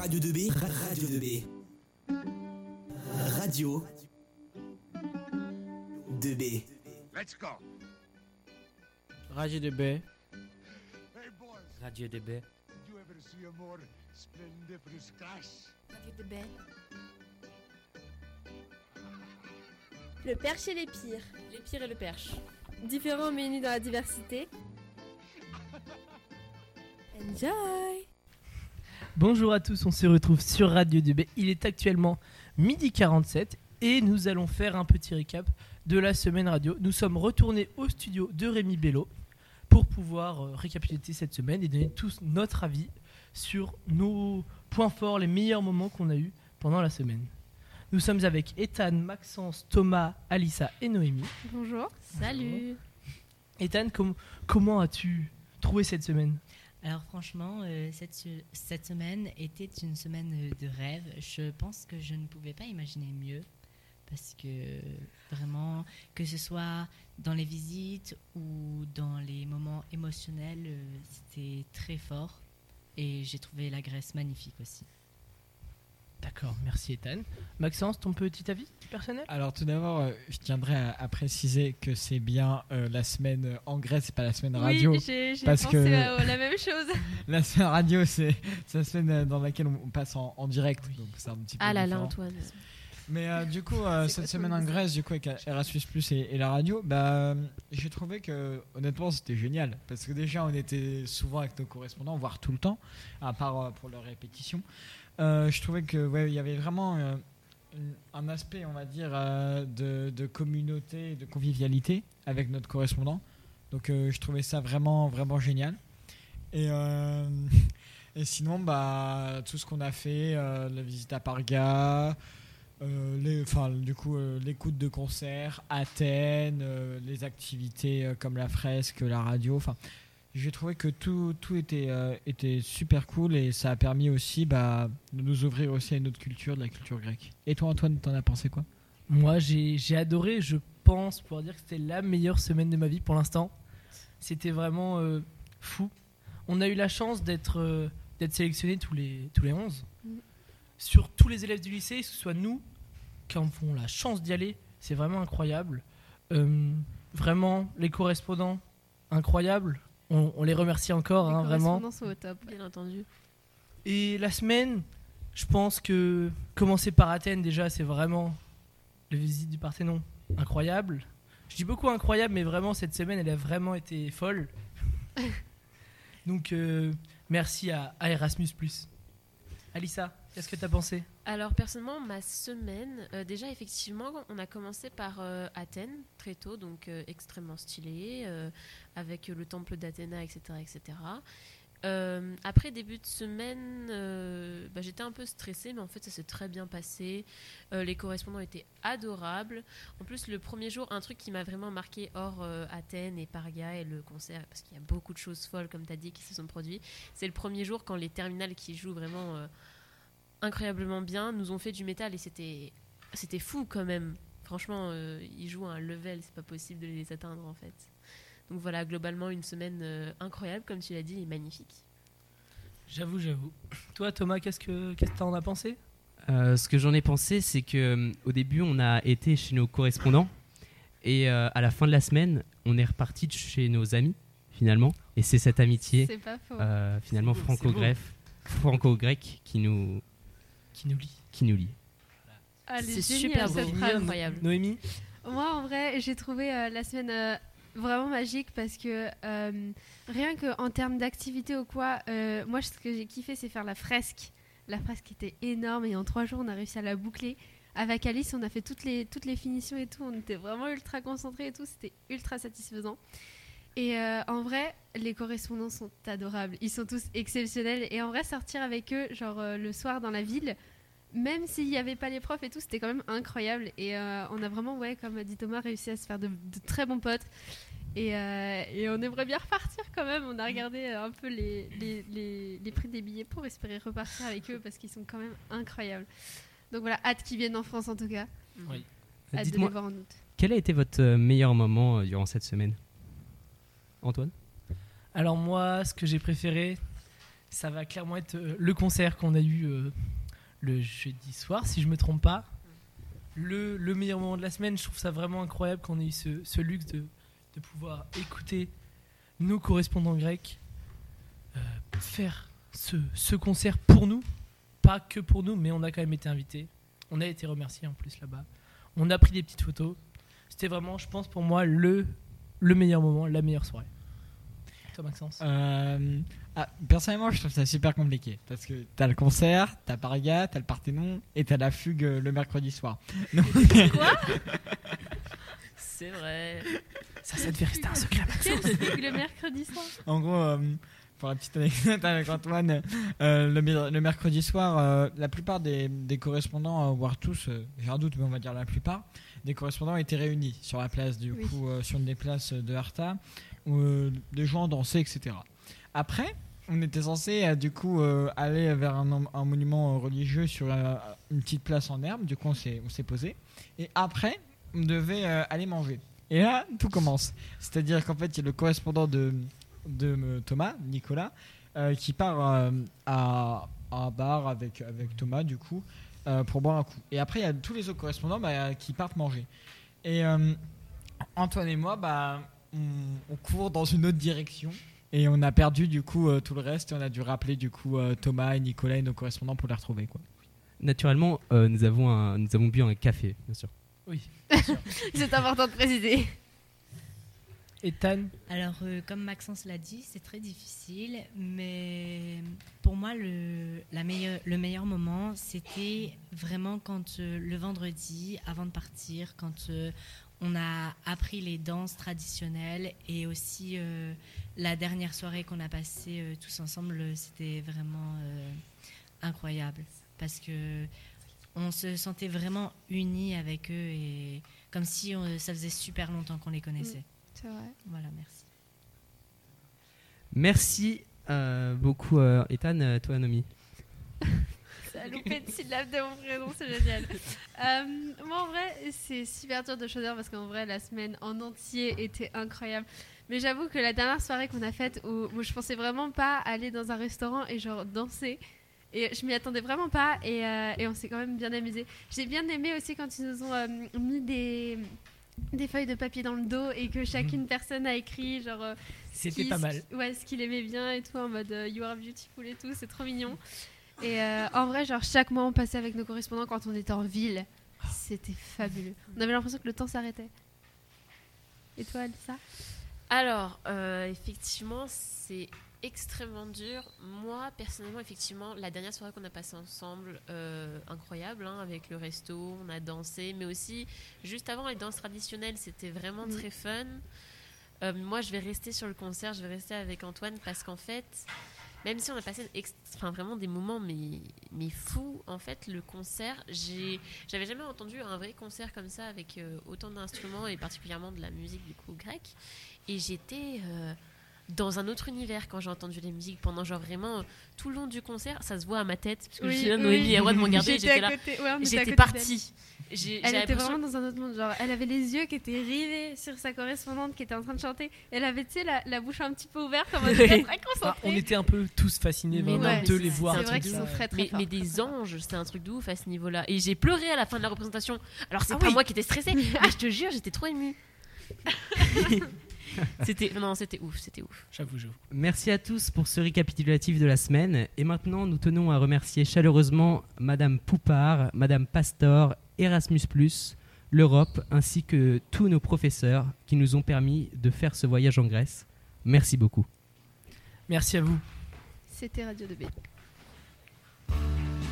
Radio 2B, Radio 2B. Radio 2B. Let's go. Radio 2B. Hey boys, Radio DB. did you ever see a more splendiferous crash? Le perche et les pires. Les pires et le perche. Différents menus dans la diversité. Enjoy Bonjour à tous, on se retrouve sur Radio 2B. Il est actuellement midi 47 et nous allons faire un petit récap de la semaine radio. Nous sommes retournés au studio de Rémi Bello pour pouvoir euh, récapituler cette semaine et donner tous notre avis sur nos points forts, les meilleurs moments qu'on a eus pendant la semaine. Nous sommes avec Ethan, Maxence, Thomas, Alissa et Noémie. Bonjour. Salut. Ethan, com- comment as-tu trouvé cette semaine? Alors franchement, euh, cette, cette semaine était une semaine euh, de rêve. Je pense que je ne pouvais pas imaginer mieux. Parce que vraiment, que ce soit dans les visites ou dans les moments émotionnels, euh, c'était très fort. Et j'ai trouvé la Grèce magnifique aussi. D'accord, merci Ethan. Maxence, ton petit avis personnel? Alors tout d'abord, euh, je tiendrais à, à préciser que c'est bien euh, la semaine en Grèce, c'est pas la semaine radio. Oui, j'ai pensé que- à la même chose. La semaine radio, c'est la semaine euh, dans laquelle on, on passe en, en direct, donc c'est un petit peu Ah là là. Antoine. Mais euh, du coup, euh, cette semaine en Grèce, du coup avec Erasmus Plus et, et la radio, bah, euh, j'ai trouvé que honnêtement c'était génial parce que déjà on était souvent avec nos correspondants, voire tout le temps, à part euh, pour leurs répétitions. Euh, je trouvais que ouais, il y avait vraiment euh, un aspect, on va dire, euh, de, de communauté, de convivialité avec notre correspondant. Donc euh, je trouvais ça vraiment vraiment génial. Et euh, et sinon, bah, tout ce qu'on a fait, euh, la visite à Parga, euh, les, enfin, du coup, euh, l'écoute de concerts, Athènes, euh, les activités euh, comme la fresque, la radio. Enfin, j'ai trouvé que tout, tout était, euh, était super cool et ça a permis aussi bah, de nous ouvrir aussi à une autre culture, de la culture grecque. Et toi, Antoine, t'en as pensé quoi? Moi, j'ai j'ai adoré. Je pense pouvoir dire que c'était la meilleure semaine de ma vie pour l'instant. C'était vraiment euh, fou. On a eu la chance d'être euh, d'être sélectionnés tous les, tous les 11. Mhm. Sur tous les élèves du lycée, que ce soit nous qui avons la chance d'y aller, c'est vraiment incroyable. Euh, vraiment, les correspondants, incroyables. On, on les remercie encore, Les hein, vraiment. correspondants sont au top. Bien entendu. Et la semaine, je pense que commencer par Athènes, déjà, c'est vraiment la visite du Parthénon. Incroyable. Je dis beaucoup incroyable, mais vraiment, cette semaine, elle a vraiment été folle. Donc, euh, merci à, à Erasmus. Alissa, qu'est-ce que tu as pensé? Alors personnellement, ma semaine, euh, déjà effectivement, on a commencé par euh, Athènes très tôt, donc euh, extrêmement stylé, avec le temple d'Athéna, etc., etc. Après début de semaine, bah, j'étais un peu stressée, mais en fait ça s'est très bien passé. Les correspondants étaient adorables. En plus, le premier jour, un truc qui m'a vraiment marqué hors Athènes et Parga et le concert, parce qu'il y a beaucoup de choses folles, comme tu as dit, qui se sont produites, c'est le premier jour quand les terminales qui jouent vraiment incroyablement bien nous ont fait du métal et c'était c'était fou quand même. Franchement, euh, ils jouent à un level, c'est pas possible de les atteindre en fait. Donc voilà, globalement une semaine euh, incroyable, comme tu l'as dit, et magnifique. J'avoue, j'avoue. Toi, Thomas, qu'est-ce que qu'est-ce que t'en as pensé? Euh, ce que j'en ai pensé, c'est que au début, on a été chez nos correspondants et euh, à la fin de la semaine, on est reparti de chez nos amis finalement. Et c'est cette amitié C'est pas faux. euh, finalement C'est beau, c'est franco-grec, franco-grec qui nous Qui nous lit qui nous lie. Ah, elle est c'est super cette beau. phrase. Incroyable. Noémie Moi, en vrai, j'ai trouvé euh, la semaine euh, vraiment magique parce que euh, rien qu'en termes d'activité ou quoi, euh, moi, ce que j'ai kiffé, c'est faire la fresque. La fresque était énorme et en trois jours, on a réussi à la boucler. Avec Alice, on a fait toutes les, toutes les finitions et tout. On était vraiment ultra concentrés et tout. C'était ultra satisfaisant. Et euh, en vrai, les correspondants sont adorables. Ils sont tous exceptionnels. Et en vrai, sortir avec eux, genre euh, le soir dans la ville, même s'il n'y avait pas les profs et tout, c'était quand même incroyable. Et euh, on a vraiment, ouais, comme a dit Thomas, réussi à se faire de, de très bons potes. Et, euh, et on aimerait bien repartir quand même. On a regardé euh, un peu les, les, les- les prix des billets pour espérer repartir avec eux parce qu'ils sont quand même incroyables. Donc voilà, hâte qu'ils viennent en France en tout cas. Oui. Hâte de les voir en août. quel a été votre meilleur moment durant cette semaine? Antoine? Alors moi, ce que j'ai préféré, ça va clairement être le concert qu'on a eu euh, le jeudi soir, si je me trompe pas. Le, le meilleur moment de la semaine, je trouve ça vraiment incroyable qu'on ait eu ce, luxe de, pouvoir écouter nos correspondants grecs euh, faire ce, ce concert pour nous. Pas que pour nous, mais on a quand même été invités. On a été remerciés en plus là-bas. On a pris des petites photos. C'était vraiment, je pense, pour moi, le meilleur moment, la meilleure soirée. Toi, Maxence Euh, ah, personnellement, je trouve ça super compliqué parce que t'as le concert, t'as Pariga, t'as le Parthénon et t'as la fugue euh, le mercredi soir. Donc, C'est vrai. Ça, ça devait rester un secret, Maxence. Truc le mercredi soir? En gros, euh, pour la petite anecdote avec Antoine, euh, le, mer- le mercredi soir, euh, la plupart des, des correspondants, euh, voire tous, euh, j'ai un doute, mais on va dire la plupart, des correspondants étaient réunis sur la place, du Oui. coup, euh, sur une des places de Arta, où euh, des gens dansaient, etc. Après, on était censé euh, du coup euh, aller vers un, monument euh, religieux sur euh, une petite place en herbe. Du coup, on s'est posé. Et après, on devait euh, aller manger. Et là, tout commence. C'est-à-dire qu'en fait, il y a le correspondant de, de euh, Thomas, Nicolas, euh, qui part euh, à, un bar avec, avec Thomas, du coup, euh, pour boire un coup. Et après, il y a tous les autres correspondants bah, qui partent manger. Et euh, Antoine et moi, bah, on, on court dans une autre direction. Et on a perdu du coup euh, tout le reste et on a dû rappeler du coup euh, Thomas et Nicolas et nos correspondants pour les retrouver quoi. Naturellement, euh, nous, avons un- nous avons bu un café, bien sûr. C'est important de préciser. Ethan, Alors, euh, comme Maxence l'a dit, c'est très difficile, mais pour moi, le, la meilleure, le meilleur moment, c'était vraiment quand euh, le vendredi, avant de partir, quand euh, on a appris les danses traditionnelles et aussi euh, la dernière soirée qu'on a passée euh, tous ensemble, c'était vraiment euh, incroyable parce que on se sentait vraiment unis avec eux et comme si euh, ça faisait super longtemps qu'on les connaissait. C'est vrai. Voilà, merci. Merci euh, beaucoup, euh, Ethan. Toi, Nomi. Loupé de syllabes de mon prénom, c'est génial. Euh, moi, en vrai, c'est super dur de choisir parce qu'en vrai, la semaine en entier était incroyable. Mais j'avoue que la dernière soirée qu'on a faite, où, où je pensais vraiment pas aller dans un restaurant et genre danser. Et je m'y attendais vraiment pas et, euh, et on s'est quand même bien amusé. J'ai bien aimé aussi quand ils nous ont euh, mis des, des feuilles de papier dans le dos et que chacune personne a écrit genre euh, c'était pas mal. Ouais, ce qu'il aimait bien et tout, en mode You are beautiful et tout, c'est trop mignon. Et euh, en vrai, genre, chaque mois, on passait avec nos correspondants quand on était en ville. C'était fabuleux. On avait l'impression que le temps s'arrêtait. Et toi, Alissa? Alors, euh, effectivement, c'est extrêmement dur. Moi, personnellement, effectivement, la dernière soirée qu'on a passée ensemble, euh, incroyable, hein, avec le resto, on a dansé, mais aussi, juste avant les danses traditionnelles, c'était vraiment Mm. très fun. Euh, moi, je vais rester sur le concert, je vais rester avec Antoine, parce qu'en fait, même si on a passé enfin, vraiment des moments mais, mais fous, en fait, le concert, j'avais jamais entendu un vrai concert comme ça avec euh, autant d'instruments et particulièrement de la musique du coup grecque. Et j'étais euh, dans un autre univers quand j'ai entendu les musiques pendant genre vraiment euh, tout le long du concert, ça se voit à ma tête parce que Oui, je suis là, oui. Noémie a le droit de me regarder, J'étais j'étais à là, côté, ouais, j'étais partie. Elle était vraiment dans un autre monde. Genre, elle avait les yeux qui étaient rivés sur sa correspondante qui était en train de chanter. Elle avait, tu sais, la, la bouche un petit peu ouverte en mode Oui. très Enfin, concentrée. on était un peu tous fascinés Mais vraiment non, de les voir. C'est vrai qu'ils sont très très mais, forts. mais des anges, c'est un truc de ouf à ce niveau-là. Et j'ai pleuré à la fin de la représentation. Alors c'est Ah pas oui. moi qui étais stressée, mais je te jure, j'étais trop émue. c'était non, c'était ouf, c'était ouf. J'avoue, j'avoue. Merci à tous pour ce récapitulatif de la semaine. Et maintenant, nous tenons à remercier chaleureusement Madame Poupard, Madame Pastor, Erasmus, l'Europe, ainsi que tous nos professeurs qui nous ont permis de faire ce voyage en Grèce. Merci beaucoup. Merci à vous. C'était Radio 2B.